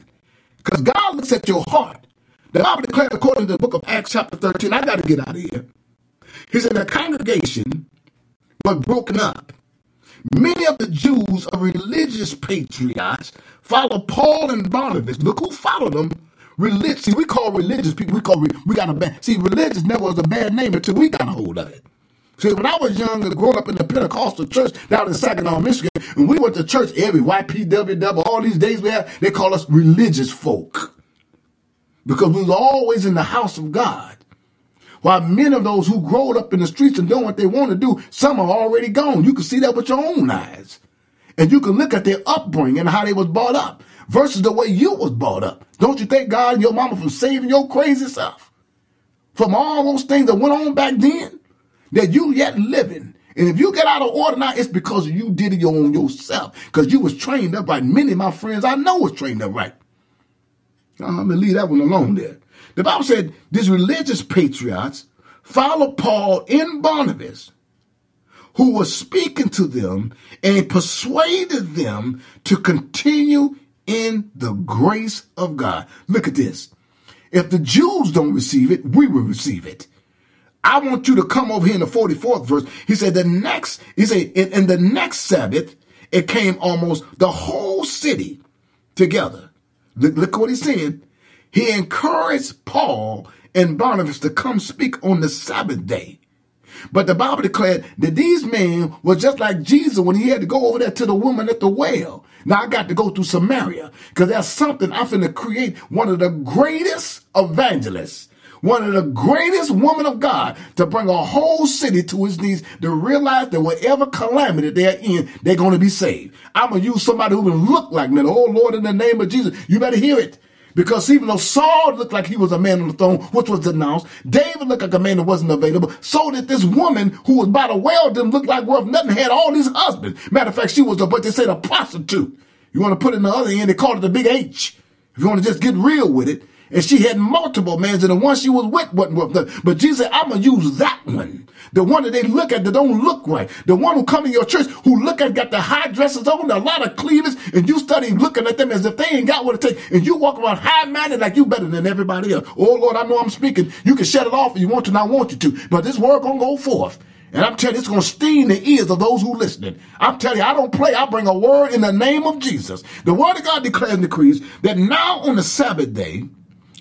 Because God looks at your heart. The Bible declared, according to the book of Acts, chapter 13, I got to get out of here. He said, the congregation was broken up. Many of the Jews of religious patriots followed Paul and Barnabas. Look who followed them. Religious. See, we call religious people, we call, we got a bad, see, religious never was a bad name until we got a hold of it. See, when I was young and growing up in the Pentecostal church down in Saginaw, Michigan, and we went to church every YPWW, all these days we have, they call us religious folk. Because we was always in the house of God. While many of those who growed up in the streets and doing what they want to do, some are already gone. You can see that with your own eyes. And you can look at their upbringing and how they was brought up versus the way you was brought up. Don't you thank God and your mama for saving your crazy self? From all those things that went on back then that you yet living. And if you get out of order now, it's because you did it on yourself. Because you was trained up right. Many of my friends I know was trained up right. I'm to leave that one alone there. The Bible said these religious patriots followed Paul in Barnabas, who was speaking to them and persuaded them to continue in the grace of God. Look at this. If the Jews don't receive it, we will receive it. I want you to come over here in the 44th verse. He said the next, he said in, in the next Sabbath, it came almost the whole city together. Look, look what he's saying. He encouraged Paul and Barnabas to come speak on the Sabbath day. But the Bible declared that these men were just like Jesus when he had to go over there to the woman at the well. Now I got to go through Samaria because that's something I'm going to create one of the greatest evangelists, one of the greatest women of God to bring a whole city to his knees to realize that whatever calamity they're in, they're going to be saved. I'm going to use somebody who will look like me. Oh Lord, in the name of Jesus, you better hear it. Because even though Saul looked like he was a man on the throne, which was announced, David looked like a man that wasn't available. So did this woman who was by the well didn't look like worth nothing, had all these husbands. Matter of fact, she was a, but they said a prostitute. You want to put it in the other end, they called it the big H. If you want to just get real with it. And she had multiple men, and the one she was with wasn't worth nothing. But Jesus said, I'm going to use that one. The one that they look at that don't look right. The one who come in your church who look at got the high dresses on, a lot of cleavage, and you study looking at them as if they ain't got what it takes. And you walk around high-minded like you better than everybody else. Oh Lord, I know I'm speaking. You can shut it off if you want to, and I want you to. But this word gonna go forth. And I'm telling you, it's going to sting the ears of those who listening. I'm telling you, I don't play. I bring a word in the name of Jesus. The word of God declares and decrees that now on the Sabbath day,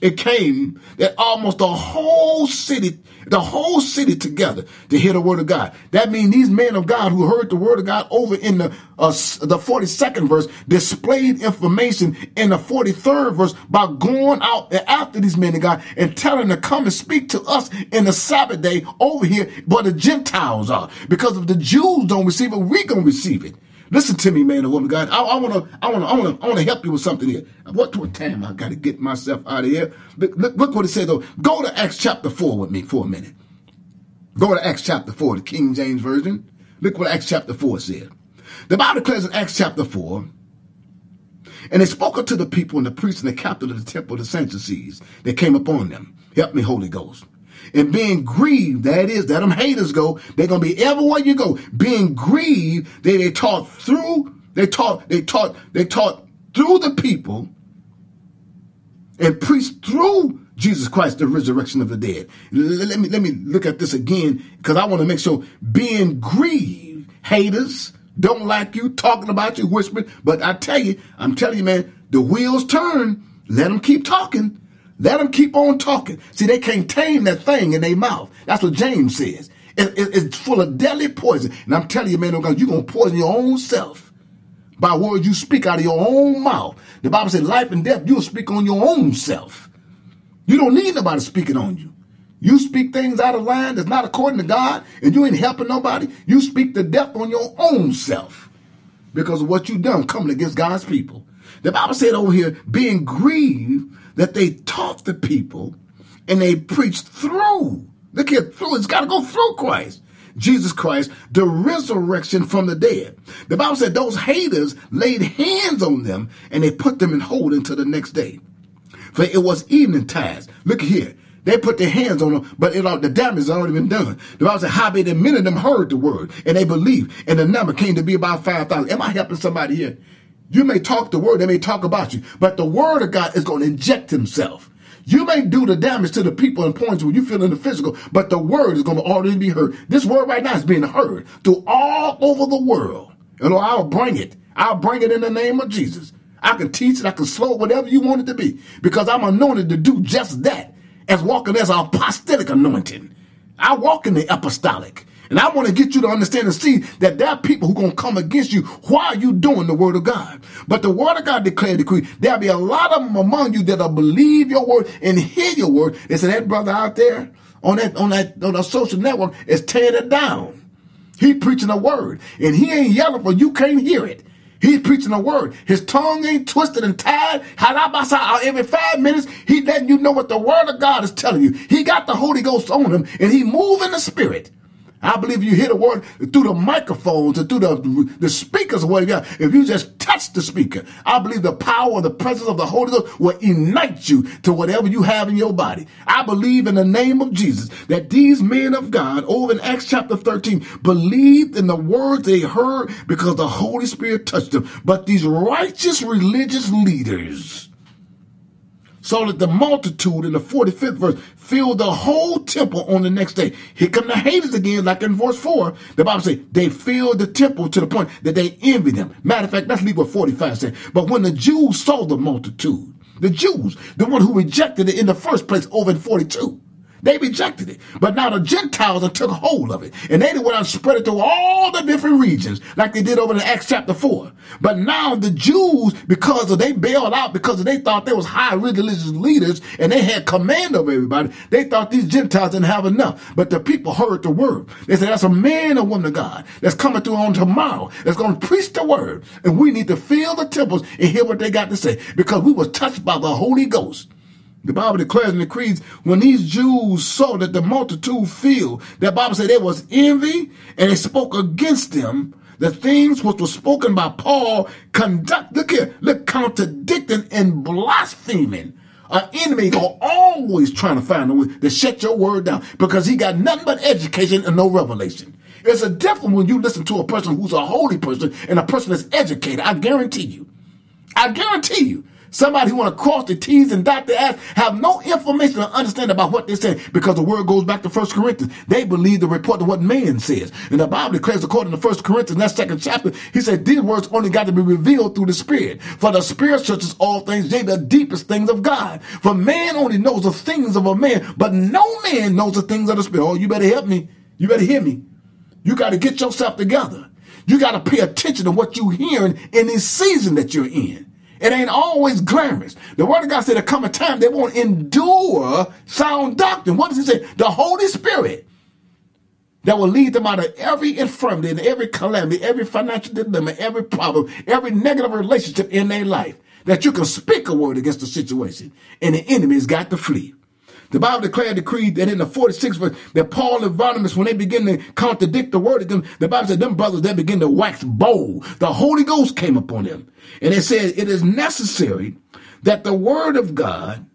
it came that almost the whole city, the whole city together to hear the word of God. That means these men of God who heard the word of God over in the uh, the 42nd verse displayed information in the 43rd verse by going out after these men of God and telling them to come and speak to us in the Sabbath day over here, but the Gentiles are. Because if the Jews don't receive it, we gonna receive it. Listen to me, man and woman, God. I, want to, I want to, I want to, I want to help you with something here. What, what time I got to get myself out of here? Look, look, look what it says though. Go to Acts chapter four with me for a minute. Go to Acts chapter four, the King James version. Look what Acts chapter four said. The Bible declares in Acts chapter four, and they spoke unto the people and the priests and the captain of the temple, the Sadducees. They came upon them. Help me, Holy Ghost and being grieved. That is, that them haters go. They're gonna be everywhere you go. Being grieved, they they taught through. They taught. They taught. They taught through the people, and preached through Jesus Christ the resurrection of the dead. Let me let me look at this again because I want to make sure. Being grieved, haters don't like you, talking about you, whispering. But I tell you, I'm telling you, man, the wheels turn. Let them keep talking. Let them keep on talking. See, they can't tame that thing in their mouth. That's what James says. It, it, it's full of deadly poison. And I'm telling you, man, you're going to poison your own self by words you speak out of your own mouth. The Bible says life and death, you'll speak on your own self. You don't need nobody speaking on you. You speak things out of line that's not according to God, and you ain't helping nobody. You speak the death on your own self because of what you done coming against God's people. The Bible said over here, being grieved that they taught the people and they preached through. Look here, through. It's got to go through Christ. Jesus Christ, the resurrection from the dead. The Bible said those haters laid hands on them and they put them in hold until the next day. For it was evening times. Look here. They put their hands on them, but it all, the damage has already been done. The Bible said, how many many of them heard the word and they believed, and the number came to be about 5,000. Am I helping somebody here? You may talk the word, they may talk about you, but the word of God is going to inject himself. You may do the damage to the people and points when you feel in the physical, but the word is going to already be heard. This word right now is being heard through all over the world. And oh, I'll bring it. I'll bring it in the name of Jesus. I can teach it, I can slow it, whatever you want it to be, because I'm anointed to do just that as walking as an apostolic anointing. I walk in the apostolic. And I want to get you to understand and see that there are people who are going to come against you while you doing the word of God. But the word of God declared the decree, there'll be a lot of them among you that'll believe your word and hear your word. They said that brother out there on that, on that, on the social network is tearing it down. He preaching a word and he ain't yelling for you can't hear it. He's preaching a word. His tongue ain't twisted and tied. Uh, every five minutes, he letting you know what the word of God is telling you. He got the Holy Ghost on him and he move in the spirit. I believe you hear the word through the microphones and through the, the speakers or whatever. If you just touch the speaker, I believe the power, and the presence of the Holy Ghost will ignite you to whatever you have in your body. I believe in the name of Jesus that these men of God over in Acts chapter 13 believed in the words they heard because the Holy Spirit touched them. But these righteous religious leaders, so that the multitude in the 45th verse filled the whole temple on the next day. Here come the haters again, like in verse 4. The Bible says they filled the temple to the point that they envied them. Matter of fact, let's leave what 45 said. But when the Jews saw the multitude, the Jews, the one who rejected it in the first place over in 42, they rejected it. But now the Gentiles took hold of it. And they went and spread it to all the different regions, like they did over in Acts chapter 4. But now the Jews, because of they bailed out, because they thought they was high religious leaders and they had command over everybody, they thought these Gentiles didn't have enough. But the people heard the word. They said, that's a man or woman of God that's coming through on tomorrow that's going to preach the word. And we need to fill the temples and hear what they got to say because we was touched by the Holy Ghost. The Bible declares and decrees when these Jews saw that the multitude filled, that Bible said there was envy and they spoke against them. The things which were spoken by Paul conduct, look here, look, contradicting and blaspheming. An enemy go always trying to find a way to shut your word down because he got nothing but education and no revelation. It's a difference when you listen to a person who's a holy person and a person that's educated. I guarantee you. I guarantee you. Somebody who want to cross the T's and dot the I's have no information or understanding about what they say because the word goes back to First Corinthians. They believe the report of what man says. And the Bible declares according to First Corinthians, that second chapter, he said these words only got to be revealed through the Spirit. For the Spirit searches all things, they the deepest things of God. For man only knows the things of a man, but no man knows the things of the Spirit. Oh, you better help me. You better hear me. You got to get yourself together. You got to pay attention to what you're hearing in this season that you're in. It ain't always glamorous. The word of God said there come a time they won't endure sound doctrine. What does he say? The Holy Spirit that will lead them out of every infirmity and every calamity, every financial dilemma, every problem, every negative relationship in their life. That you can speak a word against the situation and the enemy's got to flee. The Bible declared decreed that in the 46th verse that Paul and Barnabas, when they begin to contradict the word of them, the Bible said them brothers, they begin to wax bold. The Holy Ghost came upon them. And it said it is necessary that the word of God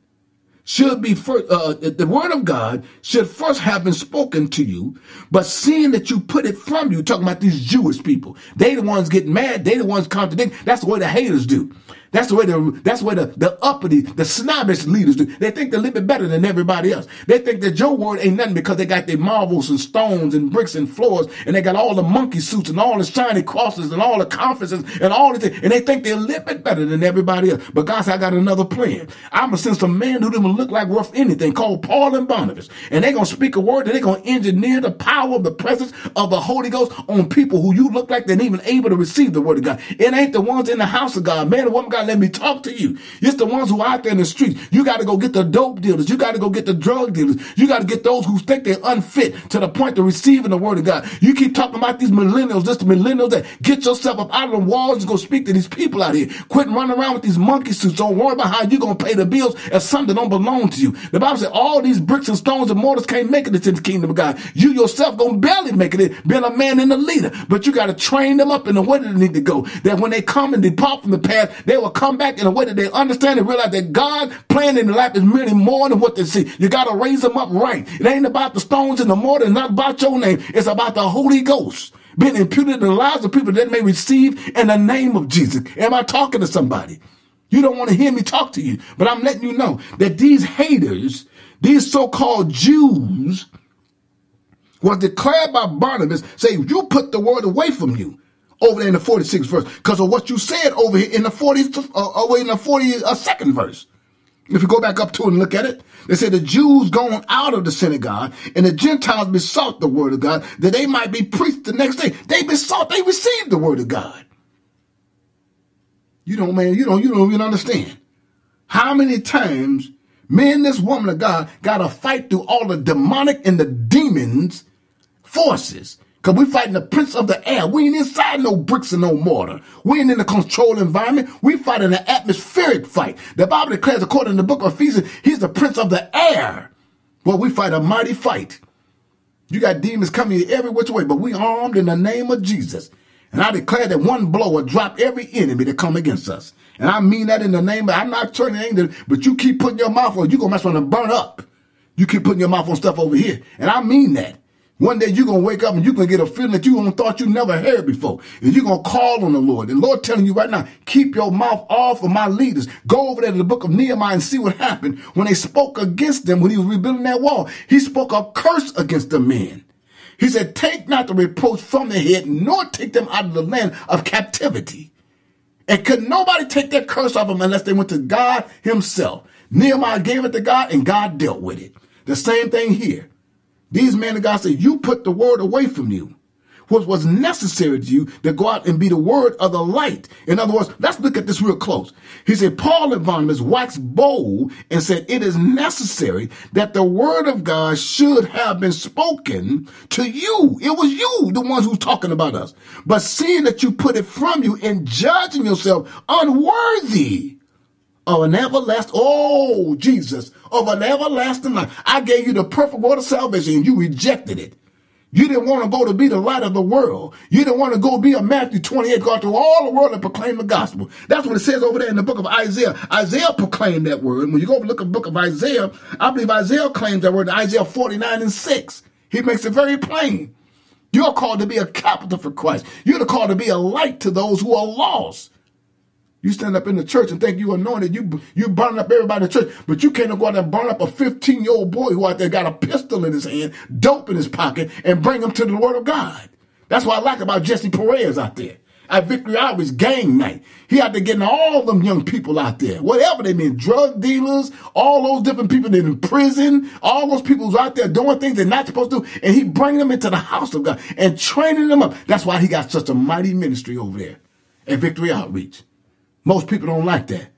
should be first, uh, the word of God should first have been spoken to you, but seeing that you put it from you, talking about these Jewish people, they the ones getting mad, they the ones contradicting. That's the way the haters do. That's the way the that's way the, the uppity, the snobbish leaders do. They think they're a little bit better than everybody else. They think that your word ain't nothing because they got their marbles and stones and bricks and floors, and they got all the monkey suits and all the shiny crosses and all the conferences and all the things, and they think they're a little bit better than everybody else. But God said, I got another plan. I'm gonna send some men who don't look like worth anything called Paul and Barnabas, and they're gonna speak a word and they're gonna engineer the power of the presence of the Holy Ghost on people who you look like they're even able to receive the word of God. It ain't the ones in the house of God, man or woman God let me talk to you. It's the ones who are out there in the streets. You got to go get the dope dealers. You got to go get the drug dealers. You got to get those who think they're unfit to the point of receiving the word of God. You keep talking about these millennials, just the millennials that get yourself up out of the walls and go speak to these people out here. Quit running around with these monkey suits. Don't worry about how you're going to pay the bills as something don't belong to you. The Bible said all these bricks and stones and mortars can't make it into the kingdom of God. You yourself to barely make it being a man and a leader. But you got to train them up in the way that they need to go. That when they come and depart from the path, they will come back in a way that they understand and realize that God plan in their life is really more than what they see. You got to raise them up right. It ain't about the stones in the mortar. It's not about your name. It's about the Holy Ghost being imputed in the lives of people that may receive in the name of Jesus. Am I talking to somebody? You don't want to hear me talk to you, but I'm letting you know that these haters, these so-called Jews, was declared by Barnabas, say, you put the word away from you over there in the 46th verse because of what you said over here in the 40th, uh, over in the 42nd verse. If you go back up to and look at it, they say the Jews going out of the synagogue and the Gentiles besought the word of God that they might be preached the next day. They besought, they received the word of God. You don't, man, you don't, you don't even understand how many times me and this woman of God got to fight through all the demonic and the demons forces. Cause we fighting the prince of the air. We ain't inside no bricks and no mortar. We ain't in a controlled environment. We fighting an atmospheric fight. The Bible declares, according to the book of Ephesians, he's the prince of the air. Well, we fight a mighty fight. You got demons coming every which way, but we armed in the name of Jesus. And I declare that one blow will drop every enemy that come against us. And I mean that in the name of, I'm not turning angel, but you keep putting your mouth on, you're going to mess around and burn up. You keep putting your mouth on stuff over here. And I mean that. One day you're going to wake up and you're going to get a feeling that you gonna thought you never heard before. And you're going to call on the Lord. And Lord telling you right now, keep your mouth off of my leaders. Go over there to the book of Nehemiah and see what happened when they spoke against them when he was rebuilding that wall. He spoke a curse against the men. He said, take not the reproach from their head, nor take them out of the land of captivity. And could nobody take that curse off them unless they went to God himself. Nehemiah gave it to God and God dealt with it. The same thing here. These men of God said, you put the word away from you. What was necessary to you to go out and be the word of the light. In other words, let's look at this real close. He said, Paul and Barnabas waxed bold and said, it is necessary that the word of God should have been spoken to you. It was you, the ones who's talking about us. But seeing that you put it from you and judging yourself unworthy of an everlasting, oh, Jesus, of an everlasting life. I gave you the perfect word of salvation and you rejected it. You didn't want to go to be the light of the world. You didn't want to go be a Matthew 28, go through all the world and proclaim the gospel. That's what it says over there in the book of Isaiah. Isaiah proclaimed that word. When you go look at the book of Isaiah, I believe Isaiah claims that word in Isaiah 49 and 6. He makes it very plain. You're called to be a capital for Christ. You're called to be a light to those who are lost. You stand up in the church and think you anointed. You you burn up everybody in the church, but you can't go out there and burn up a 15 year old boy who out there got a pistol in his hand, dope in his pocket, and bring him to the Word of God. That's what I like about Jesse Perez out there. At Victory Outreach gang night. He out there getting all them young people out there. Whatever they mean, drug dealers, all those different people that in prison, all those people who's out there doing things they're not supposed to, and he bringing them into the house of God and training them up. That's why he got such a mighty ministry over there at Victory Outreach. Most people don't like that.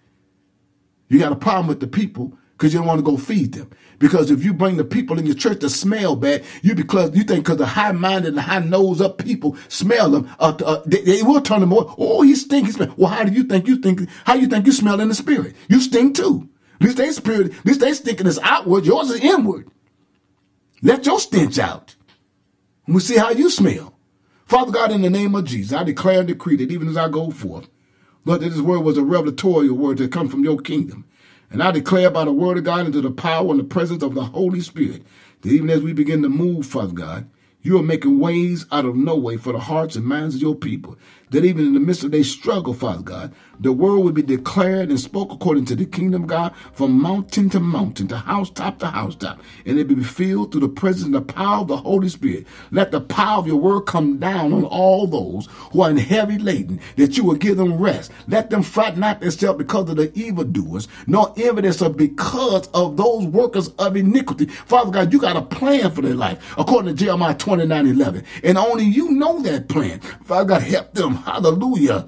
You got a problem with the people because you don't want to go feed them. Because if you bring the people in your church to smell bad, you because you think because the high minded and high nose up people smell them, uh, uh, they, they, will turn them away. Oh, he stinks. Well, how do you think you think? How you think you smell in the spirit? You stink too. Least they spirit, at least they stinking is outward. Yours is inward. Let your stench out. We see how you smell. Father God, in the name of Jesus, I declare and decree that even as I go forth, Lord, that this word was a revelatory word that come from your kingdom. And I declare by the word of God into the power and the presence of the Holy Spirit that even as we begin to move, Father God, you are making ways out of no way for the hearts and minds of your people that even in the midst of their struggle, Father God, the word would be declared and spoke according to the kingdom God from mountain to mountain, to housetop to housetop, and it be filled through the presence and the power of the Holy Spirit. Let the power of your word come down on all those who are in heavy laden, that you will give them rest. Let them frighten not themselves because of the evildoers, nor evidence of because of those workers of iniquity. Father God, you got a plan for their life, according to Jeremiah 29 11. And only you know that plan. Father God, help them Hallelujah.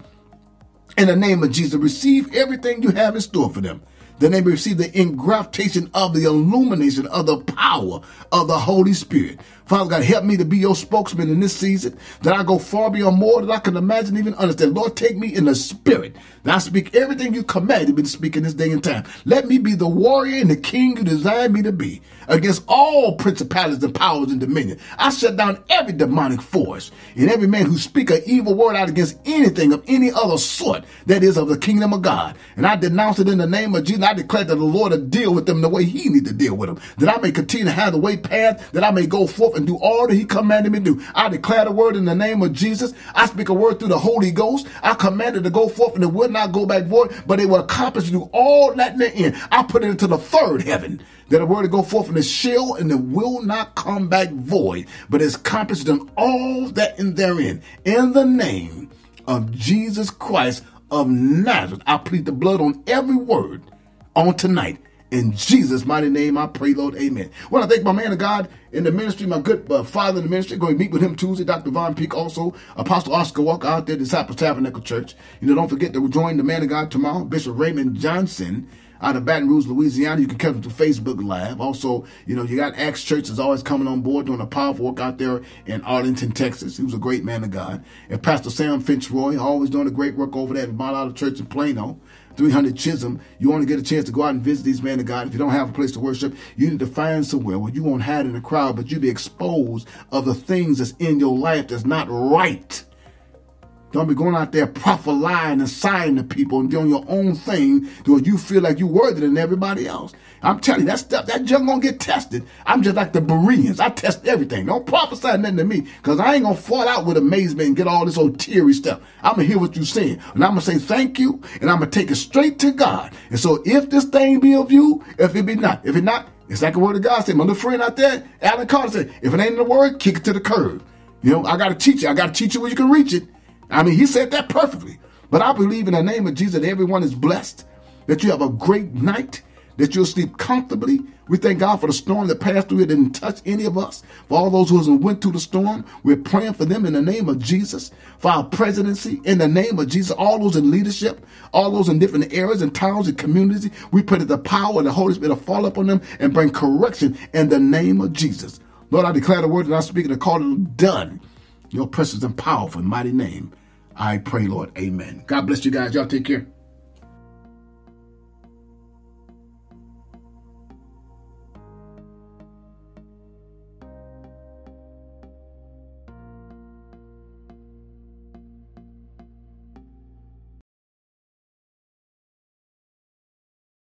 In the name of Jesus, receive everything you have in store for them. that they receive the engraftation of the illumination of the power of the Holy Spirit. Father God, help me to be your spokesman in this season, that I go far beyond more than I can imagine, even understand. Lord, take me in the spirit, that I speak everything you commanded me to speak in this day and time. Let me be the warrior and the king you designed me to be against all principalities and powers and dominion. I shut down every demonic force and every man who speak an evil word out against anything of any other sort that is of the kingdom of God. And I denounce it in the name of Jesus. I declare that the Lord will deal with them the way he need to deal with them. That I may continue to have the way path, that I may go forth and do all that he commanded me to do. I declare the word in the name of Jesus. I speak a word through the Holy Ghost. I commanded to go forth and it would not go back void, but it will accomplish do all that in the end. I put it into the third heaven. That the word to go forth in the shell and it will not come back void, but is accomplished in all that in therein. In the name of Jesus Christ of Nazareth, I plead the blood on every word on tonight. In Jesus' mighty name, I pray, Lord. Amen. Well, I thank my man of God in the ministry, my good uh, father in the ministry. Going to meet with him Tuesday, Dr. Von Peak, also Apostle Oscar Walker out there, Disciples Tabernacle Church. You know, don't forget to join the man of God tomorrow, Bishop Raymond Johnson out of Baton Rouge, Louisiana. You can catch come to Facebook Live. Also, you know, you got Acts Church is always coming on board doing a powerful work out there in Arlington, Texas. He was a great man of God. And Pastor Sam Finchroy, always doing a great work over there at Olive Church in Plano. 300 Chisholm, you want to get a chance to go out and visit these men of God. If you don't have a place to worship, you need to find somewhere where you won't hide in the crowd, but you be exposed of the things that's in your life that's not right. Don't be going out there prophesying and signing to people and doing your own thing to you feel like you're worthy than everybody else. I'm telling you, that stuff, that junk gonna get tested. I'm just like the Bereans. I test everything. Don't prophesy nothing to me, because I ain't gonna fall out with amazement and get all this old teary stuff. I'm gonna hear what you're saying. And I'm gonna say thank you, and I'm gonna take it straight to God. And so if this thing be of you, if it be not, if it not, it's like the word of God said. My little friend out there, Alan Carter said, if it ain't in the word, kick it to the curb. You know, I gotta teach you. I gotta teach you where you can reach it. I mean, he said that perfectly. But I believe in the name of Jesus that everyone is blessed, that you have a great night, that you'll sleep comfortably. We thank God for the storm that passed through. It didn't touch any of us. For all those who went through the storm, we're praying for them in the name of Jesus. For our presidency, in the name of Jesus. All those in leadership, all those in different areas and towns and communities, we pray that the power of the Holy Spirit will fall upon them and bring correction in the name of Jesus. Lord, I declare the word that I'm speaking to call it done. Your precious and powerful mighty name. I pray, Lord. Amen. God bless you guys. Y'all take care.